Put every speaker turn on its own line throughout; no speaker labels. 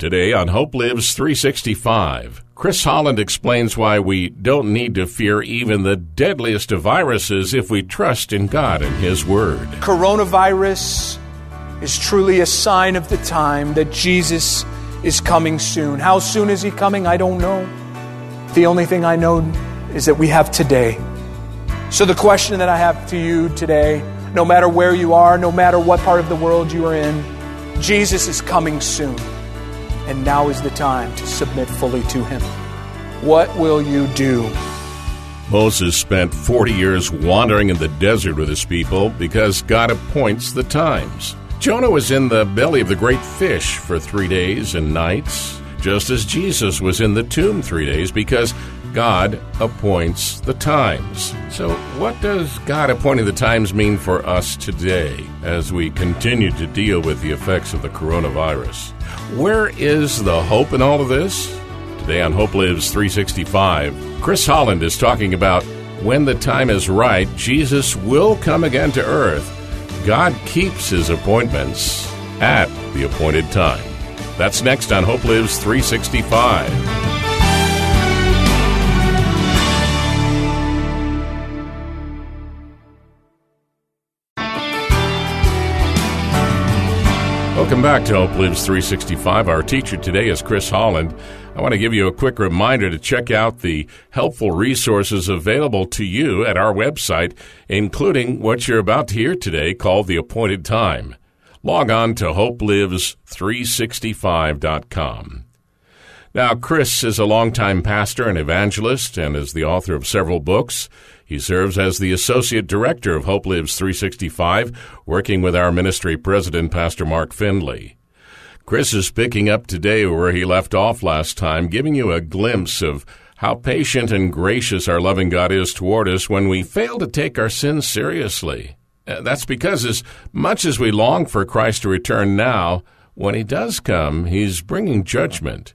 Today on Hope Lives 365, Chris Holland explains why we don't need to fear even the deadliest of viruses if we trust in God and His Word.
Coronavirus is truly a sign of the time that Jesus is coming soon. How soon is He coming? I don't know. The only thing I know is that we have today. So, the question that I have to you today, no matter where you are, no matter what part of the world you are in, Jesus is coming soon and now is the time to submit fully to Him. What will you do?
Moses spent 40 years wandering in the desert with his people because God appoints the times. Jonah was in the belly of the great fish for three days and nights, just as Jesus was in the tomb three days because God appoints the times. So, what does God appointing the times mean for us today as we continue to deal with the effects of the coronavirus? Where is the hope in all of this? Today on Hope Lives 365, Chris Holland is talking about when the time is right, Jesus will come again to earth. God keeps his appointments at the appointed time. That's next on Hope Lives 365. Welcome back to Hope Lives 365. Our teacher today is Chris Holland. I want to give you a quick reminder to check out the helpful resources available to you at our website, including what you're about to hear today called The Appointed Time. Log on to hopelives365.com. Now, Chris is a longtime pastor and evangelist and is the author of several books. He serves as the Associate Director of Hope Lives 365, working with our ministry president, Pastor Mark Finley. Chris is picking up today where he left off last time, giving you a glimpse of how patient and gracious our loving God is toward us when we fail to take our sins seriously. Uh, that's because, as much as we long for Christ to return now, when he does come, he's bringing judgment.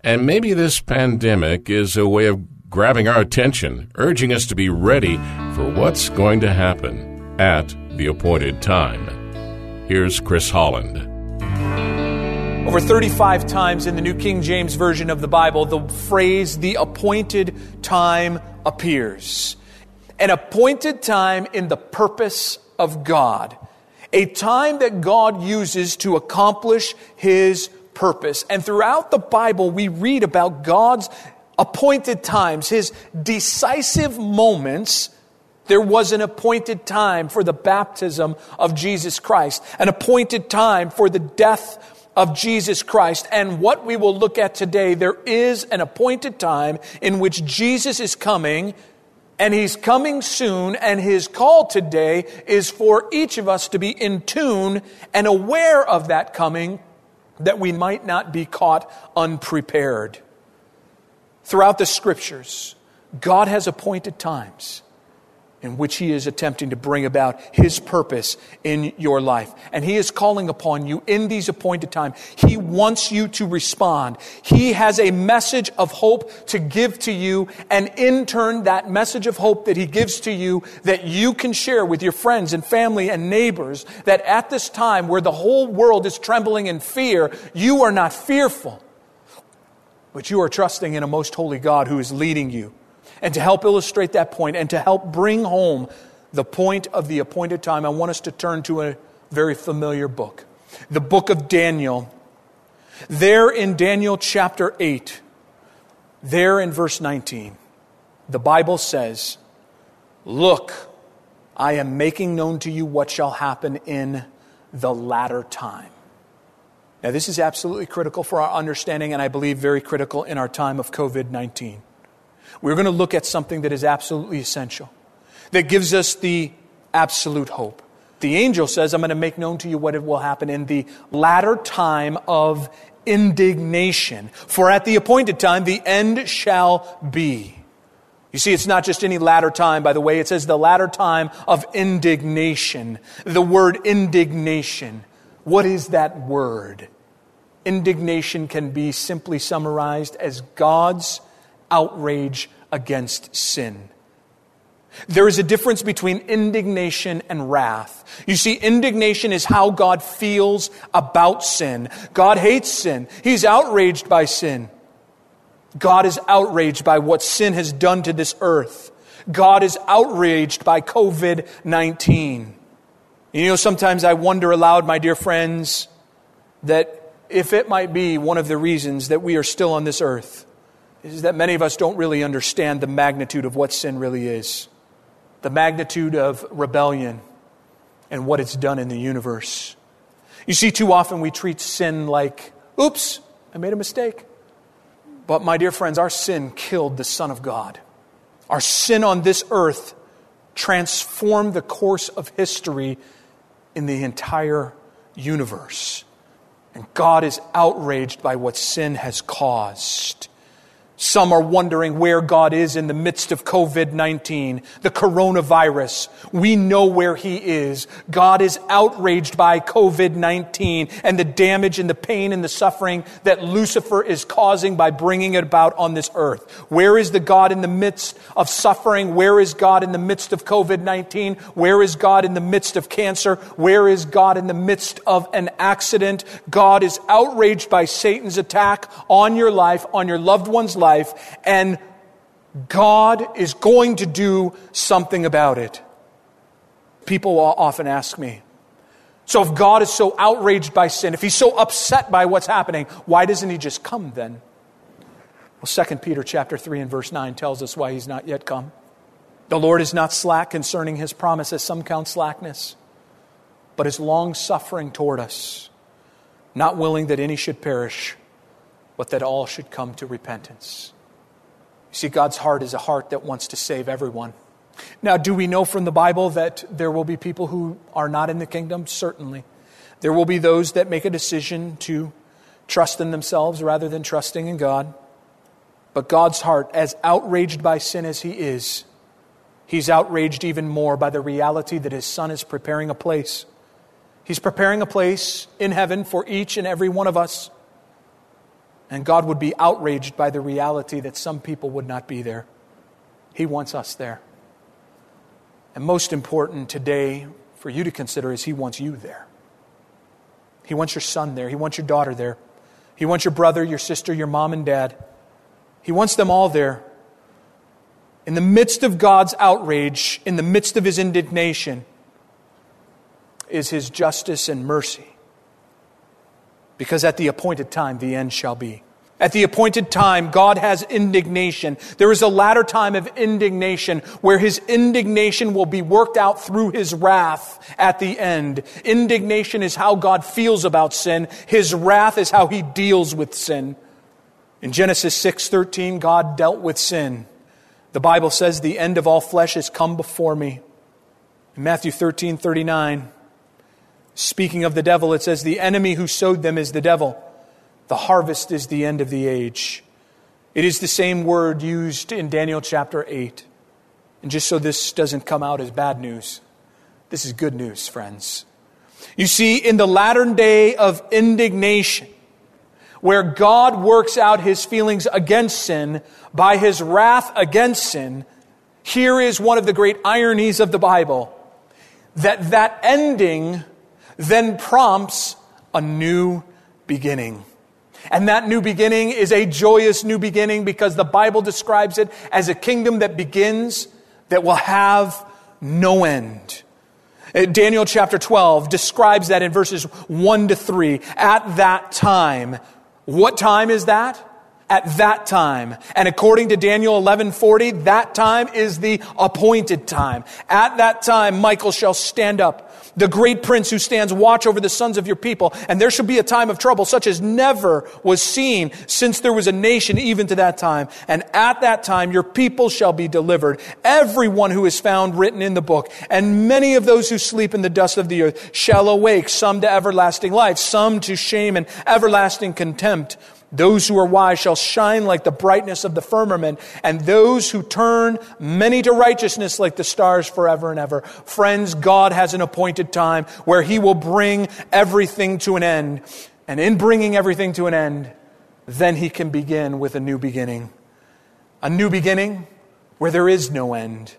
And maybe this pandemic is a way of grabbing our attention, urging us to be ready for what's going to happen at the appointed time. Here's Chris Holland.
Over 35 times in the New King James Version of the Bible, the phrase the appointed time appears. An appointed time in the purpose of God. A time that God uses to accomplish His purpose. And throughout the Bible, we read about God's appointed times, his decisive moments, there was an appointed time for the baptism of Jesus Christ, an appointed time for the death of Jesus Christ. And what we will look at today, there is an appointed time in which Jesus is coming, and he's coming soon, and his call today is for each of us to be in tune and aware of that coming that we might not be caught unprepared. Throughout the scriptures, God has appointed times in which He is attempting to bring about His purpose in your life. And He is calling upon you in these appointed times. He wants you to respond. He has a message of hope to give to you, and in turn, that message of hope that He gives to you that you can share with your friends and family and neighbors, that at this time where the whole world is trembling in fear, you are not fearful but you are trusting in a most holy God who is leading you. And to help illustrate that point and to help bring home the point of the appointed time, I want us to turn to a very familiar book the book of Daniel. There in Daniel chapter 8, there in verse 19, the Bible says, Look, I am making known to you what shall happen in the latter time. Now, this is absolutely critical for our understanding, and I believe very critical in our time of COVID 19. We're going to look at something that is absolutely essential, that gives us the absolute hope. The angel says, I'm going to make known to you what will happen in the latter time of indignation. For at the appointed time, the end shall be. You see, it's not just any latter time, by the way. It says the latter time of indignation. The word indignation. What is that word? Indignation can be simply summarized as God's outrage against sin. There is a difference between indignation and wrath. You see, indignation is how God feels about sin. God hates sin. He's outraged by sin. God is outraged by what sin has done to this earth. God is outraged by COVID 19. You know, sometimes I wonder aloud, my dear friends, that if it might be one of the reasons that we are still on this earth, is that many of us don't really understand the magnitude of what sin really is, the magnitude of rebellion and what it's done in the universe. You see, too often we treat sin like, oops, I made a mistake. But, my dear friends, our sin killed the Son of God. Our sin on this earth transformed the course of history in the entire universe. And God is outraged by what sin has caused. Some are wondering where God is in the midst of COVID 19, the coronavirus. We know where He is. God is outraged by COVID 19 and the damage and the pain and the suffering that Lucifer is causing by bringing it about on this earth. Where is the God in the midst of suffering? Where is God in the midst of COVID 19? Where is God in the midst of cancer? Where is God in the midst of an accident? God is outraged by Satan's attack on your life, on your loved one's life life, and God is going to do something about it. People often ask me, so if God is so outraged by sin, if he's so upset by what's happening, why doesn't he just come then? Well, 2 Peter chapter 3 and verse 9 tells us why he's not yet come. The Lord is not slack concerning his promise, as some count slackness, but is long suffering toward us, not willing that any should perish, but that all should come to repentance. You see, God's heart is a heart that wants to save everyone. Now, do we know from the Bible that there will be people who are not in the kingdom? Certainly. There will be those that make a decision to trust in themselves rather than trusting in God. But God's heart, as outraged by sin as He is, He's outraged even more by the reality that His Son is preparing a place. He's preparing a place in heaven for each and every one of us. And God would be outraged by the reality that some people would not be there. He wants us there. And most important today for you to consider is He wants you there. He wants your son there. He wants your daughter there. He wants your brother, your sister, your mom and dad. He wants them all there. In the midst of God's outrage, in the midst of His indignation, is His justice and mercy because at the appointed time the end shall be. At the appointed time, God has indignation. There is a latter time of indignation where his indignation will be worked out through his wrath at the end. Indignation is how God feels about sin. His wrath is how he deals with sin. In Genesis 6:13, God dealt with sin. The Bible says the end of all flesh has come before me. In Matthew 13:39, Speaking of the devil, it says, The enemy who sowed them is the devil. The harvest is the end of the age. It is the same word used in Daniel chapter 8. And just so this doesn't come out as bad news, this is good news, friends. You see, in the latter day of indignation, where God works out his feelings against sin by his wrath against sin, here is one of the great ironies of the Bible that that ending then prompts a new beginning. And that new beginning is a joyous new beginning because the Bible describes it as a kingdom that begins that will have no end. Uh, Daniel chapter 12 describes that in verses 1 to 3. At that time, what time is that? At that time. And according to Daniel 11:40, that time is the appointed time. At that time Michael shall stand up, the great prince who stands watch over the sons of your people, and there shall be a time of trouble such as never was seen since there was a nation even to that time. And at that time your people shall be delivered, everyone who is found written in the book, and many of those who sleep in the dust of the earth shall awake, some to everlasting life, some to shame and everlasting contempt. Those who are wise shall shine like the brightness of the firmament, and those who turn many to righteousness like the stars forever and ever. Friends, God has an appointed time where He will bring everything to an end. And in bringing everything to an end, then He can begin with a new beginning. A new beginning where there is no end.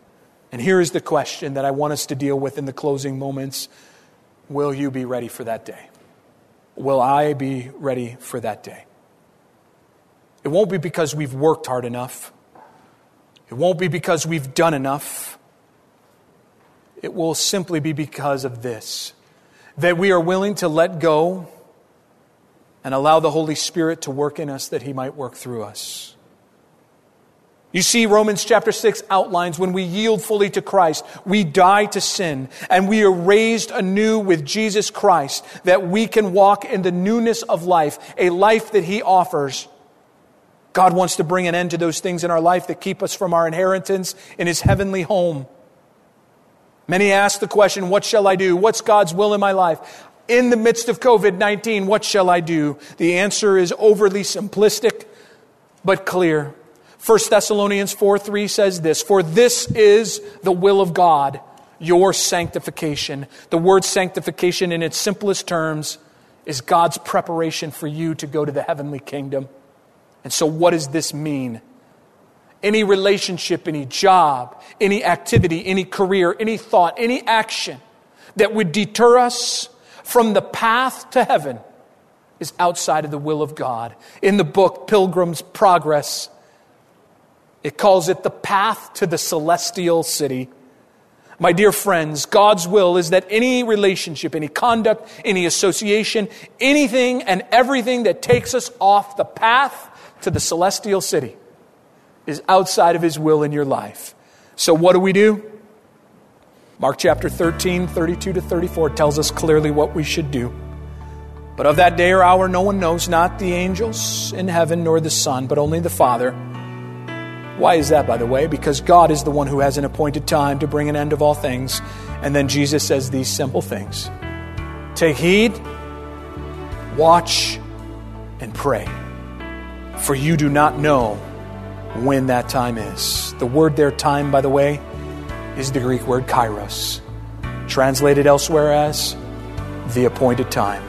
And here is the question that I want us to deal with in the closing moments Will you be ready for that day? Will I be ready for that day? It won't be because we've worked hard enough. It won't be because we've done enough. It will simply be because of this that we are willing to let go and allow the Holy Spirit to work in us that He might work through us. You see, Romans chapter 6 outlines when we yield fully to Christ, we die to sin, and we are raised anew with Jesus Christ, that we can walk in the newness of life, a life that He offers God wants to bring an end to those things in our life that keep us from our inheritance in His heavenly home. Many ask the question, What shall I do? What's God's will in my life? In the midst of COVID 19, what shall I do? The answer is overly simplistic, but clear. 1 Thessalonians 4 3 says this For this is the will of God, your sanctification. The word sanctification, in its simplest terms, is God's preparation for you to go to the heavenly kingdom. And so, what does this mean? Any relationship, any job, any activity, any career, any thought, any action that would deter us from the path to heaven is outside of the will of God. In the book Pilgrim's Progress, it calls it the path to the celestial city. My dear friends, God's will is that any relationship, any conduct, any association, anything and everything that takes us off the path to the celestial city is outside of his will in your life. So, what do we do? Mark chapter 13, 32 to 34 tells us clearly what we should do. But of that day or hour no one knows, not the angels in heaven nor the Son, but only the Father. Why is that, by the way? Because God is the one who has an appointed time to bring an end of all things. And then Jesus says these simple things Take heed, watch, and pray for you do not know when that time is. The word there, time, by the way, is the Greek word kairos, translated elsewhere as the appointed time.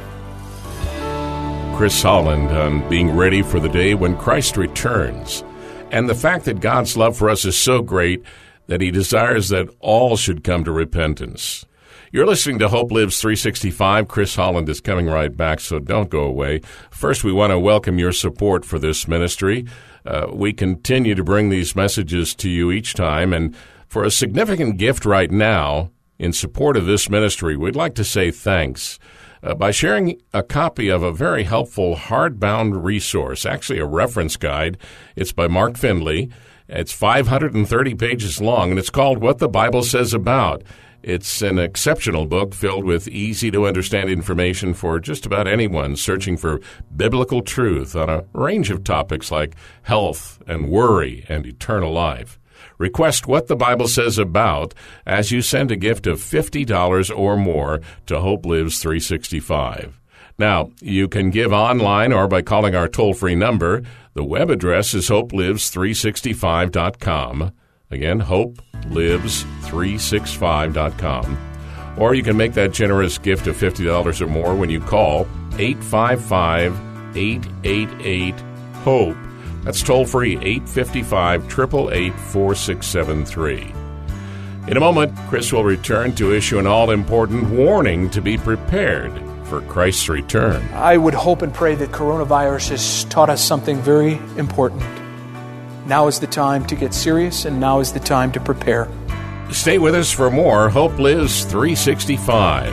Chris Holland on being ready for the day when Christ returns, and the fact that God's love for us is so great that he desires that all should come to repentance. You're listening to Hope Lives 365. Chris Holland is coming right back, so don't go away. First, we want to welcome your support for this ministry. Uh, we continue to bring these messages to you each time, and for a significant gift right now in support of this ministry, we'd like to say thanks. Uh, by sharing a copy of a very helpful hardbound resource, actually a reference guide. It's by Mark Finley. It's 530 pages long, and it's called What the Bible Says About. It's an exceptional book filled with easy to understand information for just about anyone searching for biblical truth on a range of topics like health and worry and eternal life. Request what the Bible says about as you send a gift of $50 or more to Hope Lives 365. Now, you can give online or by calling our toll free number. The web address is hopelives365.com. Again, hopelives365.com. Or you can make that generous gift of $50 or more when you call 855 888 HOPE. That's toll free 855 888 4673. In a moment, Chris will return to issue an all important warning to be prepared for Christ's return.
I would hope and pray that coronavirus has taught us something very important. Now is the time to get serious, and now is the time to prepare.
Stay with us for more Hope Lives 365.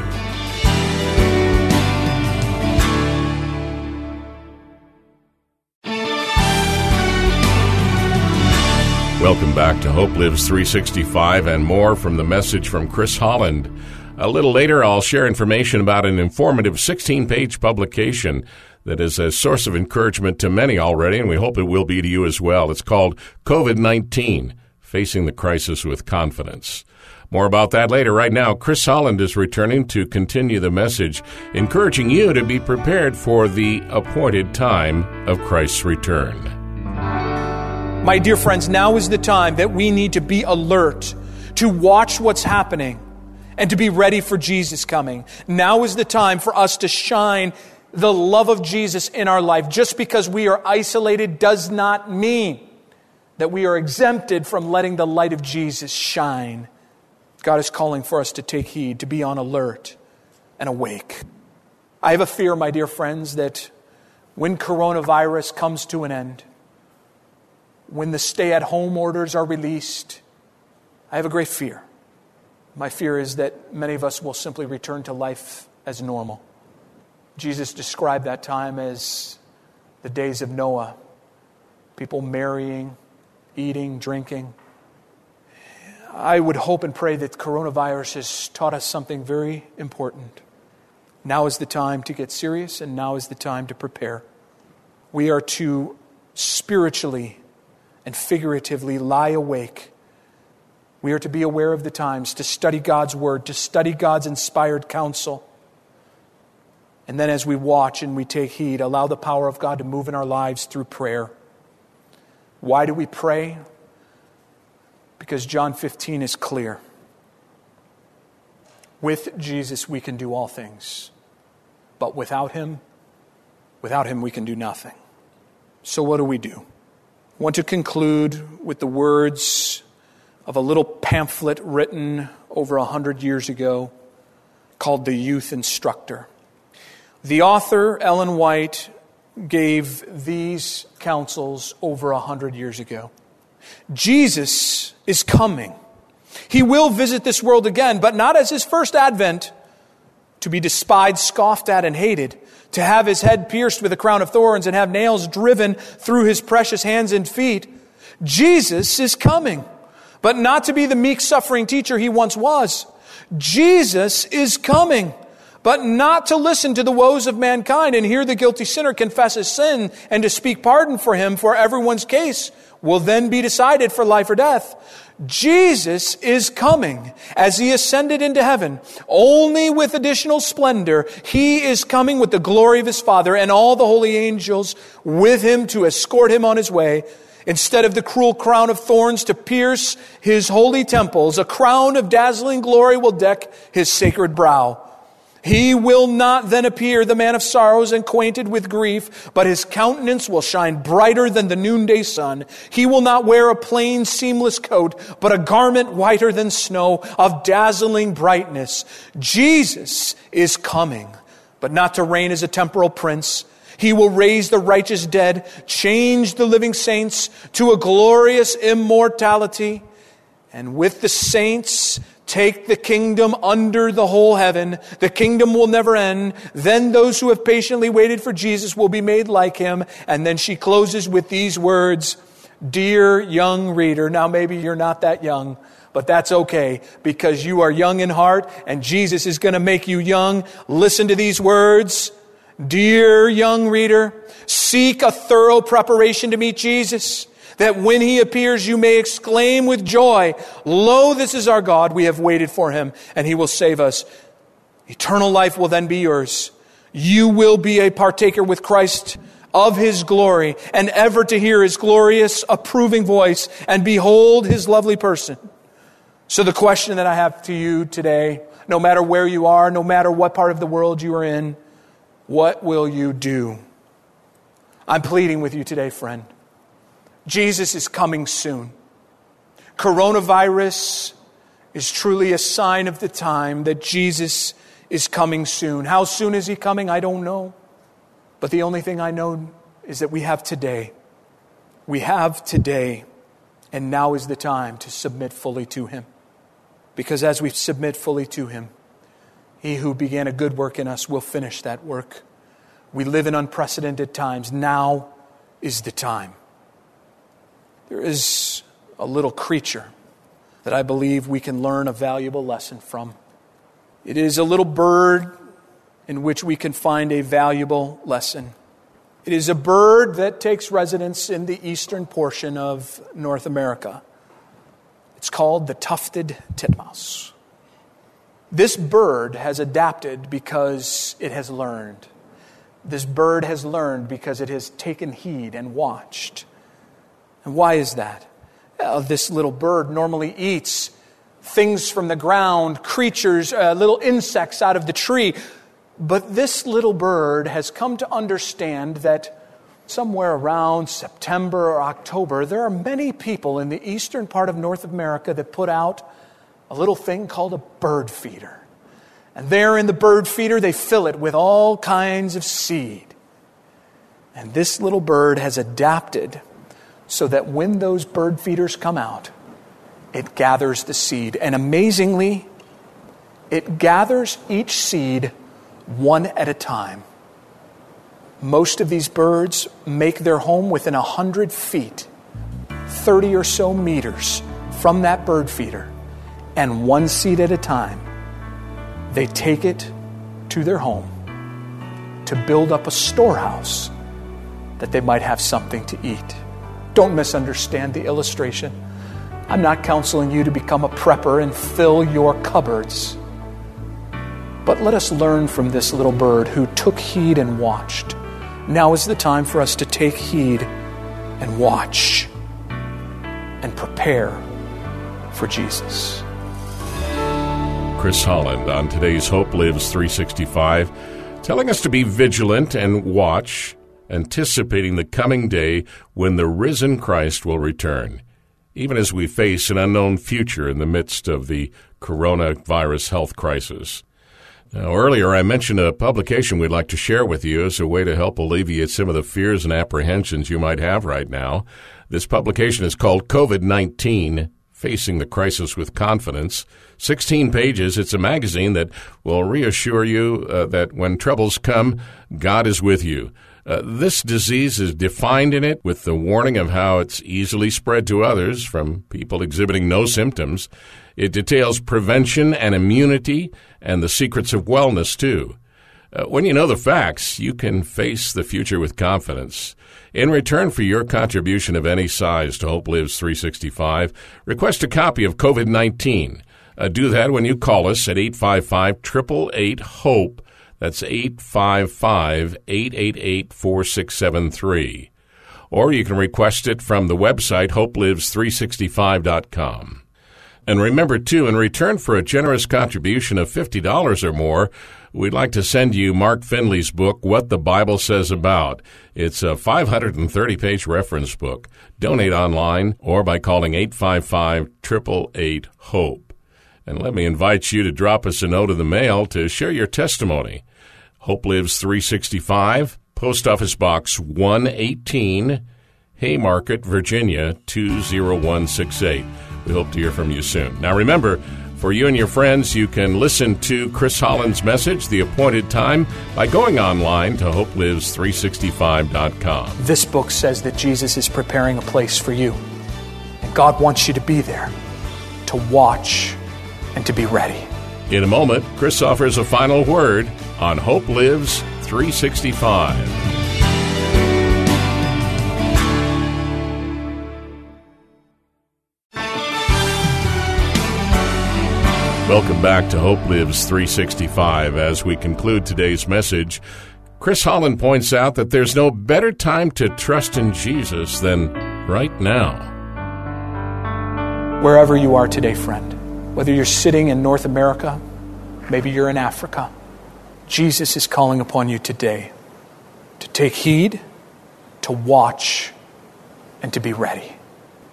Welcome back to Hope Lives 365 and more from the message from Chris Holland. A little later, I'll share information about an informative 16 page publication that is a source of encouragement to many already, and we hope it will be to you as well. It's called COVID 19 Facing the Crisis with Confidence. More about that later. Right now, Chris Holland is returning to continue the message, encouraging you to be prepared for the appointed time of Christ's return.
My dear friends, now is the time that we need to be alert, to watch what's happening, and to be ready for Jesus coming. Now is the time for us to shine the love of Jesus in our life. Just because we are isolated does not mean that we are exempted from letting the light of Jesus shine. God is calling for us to take heed, to be on alert and awake. I have a fear, my dear friends, that when coronavirus comes to an end, when the stay at home orders are released, I have a great fear. My fear is that many of us will simply return to life as normal. Jesus described that time as the days of Noah people marrying, eating, drinking. I would hope and pray that coronavirus has taught us something very important. Now is the time to get serious, and now is the time to prepare. We are to spiritually and figuratively lie awake. We are to be aware of the times, to study God's word, to study God's inspired counsel. And then, as we watch and we take heed, allow the power of God to move in our lives through prayer. Why do we pray? Because John 15 is clear. With Jesus, we can do all things. But without Him, without Him, we can do nothing. So, what do we do? I want to conclude with the words of a little pamphlet written over a hundred years ago called The Youth Instructor. The author, Ellen White, gave these counsels over a hundred years ago. Jesus is coming. He will visit this world again, but not as his first advent to be despised, scoffed at, and hated to have his head pierced with a crown of thorns and have nails driven through his precious hands and feet. Jesus is coming, but not to be the meek, suffering teacher he once was. Jesus is coming, but not to listen to the woes of mankind and hear the guilty sinner confess his sin and to speak pardon for him, for everyone's case will then be decided for life or death. Jesus is coming as he ascended into heaven. Only with additional splendor, he is coming with the glory of his Father and all the holy angels with him to escort him on his way. Instead of the cruel crown of thorns to pierce his holy temples, a crown of dazzling glory will deck his sacred brow. He will not then appear the man of sorrows acquainted with grief, but his countenance will shine brighter than the noonday sun. He will not wear a plain seamless coat, but a garment whiter than snow of dazzling brightness. Jesus is coming, but not to reign as a temporal prince. He will raise the righteous dead, change the living saints to a glorious immortality, and with the saints Take the kingdom under the whole heaven. The kingdom will never end. Then those who have patiently waited for Jesus will be made like him. And then she closes with these words Dear young reader, now maybe you're not that young, but that's okay because you are young in heart and Jesus is going to make you young. Listen to these words. Dear young reader, seek a thorough preparation to meet Jesus that when he appears, you may exclaim with joy, Lo, this is our God. We have waited for him, and he will save us. Eternal life will then be yours. You will be a partaker with Christ of his glory, and ever to hear his glorious, approving voice, and behold his lovely person. So, the question that I have to you today, no matter where you are, no matter what part of the world you are in, what will you do? I'm pleading with you today, friend. Jesus is coming soon. Coronavirus is truly a sign of the time that Jesus is coming soon. How soon is he coming? I don't know. But the only thing I know is that we have today. We have today, and now is the time to submit fully to him. Because as we submit fully to him, he who began a good work in us will finish that work. We live in unprecedented times. Now is the time. There is a little creature that I believe we can learn a valuable lesson from. It is a little bird in which we can find a valuable lesson. It is a bird that takes residence in the eastern portion of North America. It's called the tufted titmouse. This bird has adapted because it has learned. This bird has learned because it has taken heed and watched. And why is that? This little bird normally eats things from the ground, creatures, uh, little insects out of the tree. But this little bird has come to understand that somewhere around September or October, there are many people in the eastern part of North America that put out a little thing called a bird feeder. And there in the bird feeder, they fill it with all kinds of seed. And this little bird has adapted so that when those bird feeders come out, it gathers the seed. And amazingly, it gathers each seed one at a time. Most of these birds make their home within 100 feet, 30 or so meters from that bird feeder, and one seed at a time. They take it to their home to build up a storehouse that they might have something to eat. Don't misunderstand the illustration. I'm not counseling you to become a prepper and fill your cupboards. But let us learn from this little bird who took heed and watched. Now is the time for us to take heed and watch and prepare for Jesus.
Chris Holland on today's Hope Lives 365, telling us to be vigilant and watch, anticipating the coming day when the risen Christ will return, even as we face an unknown future in the midst of the coronavirus health crisis. Now, earlier I mentioned a publication we'd like to share with you as a way to help alleviate some of the fears and apprehensions you might have right now. This publication is called COVID 19 Facing the Crisis with Confidence. 16 pages. It's a magazine that will reassure you uh, that when troubles come, God is with you. Uh, this disease is defined in it with the warning of how it's easily spread to others from people exhibiting no symptoms. It details prevention and immunity and the secrets of wellness, too. Uh, when you know the facts, you can face the future with confidence. In return for your contribution of any size to Hope Lives 365, request a copy of COVID 19. Uh, do that when you call us at 855 888 HOPE. That's 855 888 4673. Or you can request it from the website hopelives365.com. And remember, too, in return for a generous contribution of $50 or more, we'd like to send you Mark Finley's book, What the Bible Says About. It's a 530 page reference book. Donate online or by calling 855 888 HOPE. And let me invite you to drop us a note in the mail to share your testimony. Hope Lives 365, Post Office Box 118, Haymarket, Virginia 20168. We hope to hear from you soon. Now remember, for you and your friends, you can listen to Chris Holland's message, The Appointed Time, by going online to hopelives365.com.
This book says that Jesus is preparing a place for you. And God wants you to be there, to watch, and to be ready.
In a moment, Chris offers a final word on Hope Lives 365. Welcome back to Hope Lives 365. As we conclude today's message, Chris Holland points out that there's no better time to trust in Jesus than right now.
Wherever you are today, friend, whether you're sitting in North America, maybe you're in Africa, Jesus is calling upon you today to take heed, to watch, and to be ready.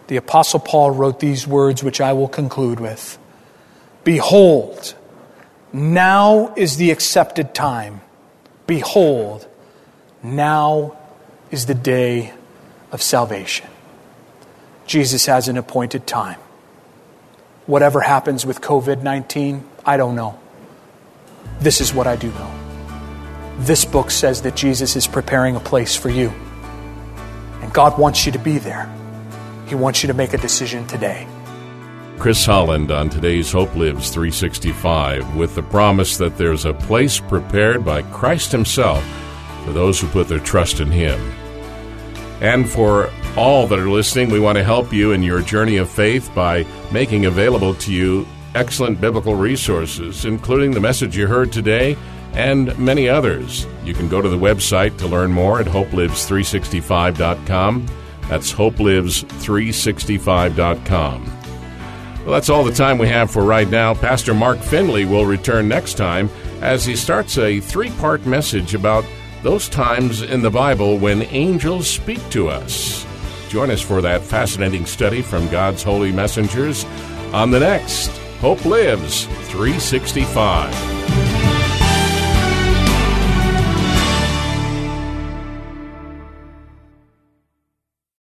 The Apostle Paul wrote these words, which I will conclude with Behold, now is the accepted time. Behold, now is the day of salvation. Jesus has an appointed time. Whatever happens with COVID 19, I don't know. This is what I do know. This book says that Jesus is preparing a place for you. And God wants you to be there. He wants you to make a decision today.
Chris Holland on today's Hope Lives 365 with the promise that there's a place prepared by Christ Himself for those who put their trust in Him. And for all that are listening, we want to help you in your journey of faith by making available to you excellent biblical resources, including the message you heard today and many others. You can go to the website to learn more at hopelives365.com. That's hopelives365.com. Well, that's all the time we have for right now. Pastor Mark Finley will return next time as he starts a three part message about those times in the Bible when angels speak to us. Join us for that fascinating study from God's holy messengers on the next Hope Lives 365.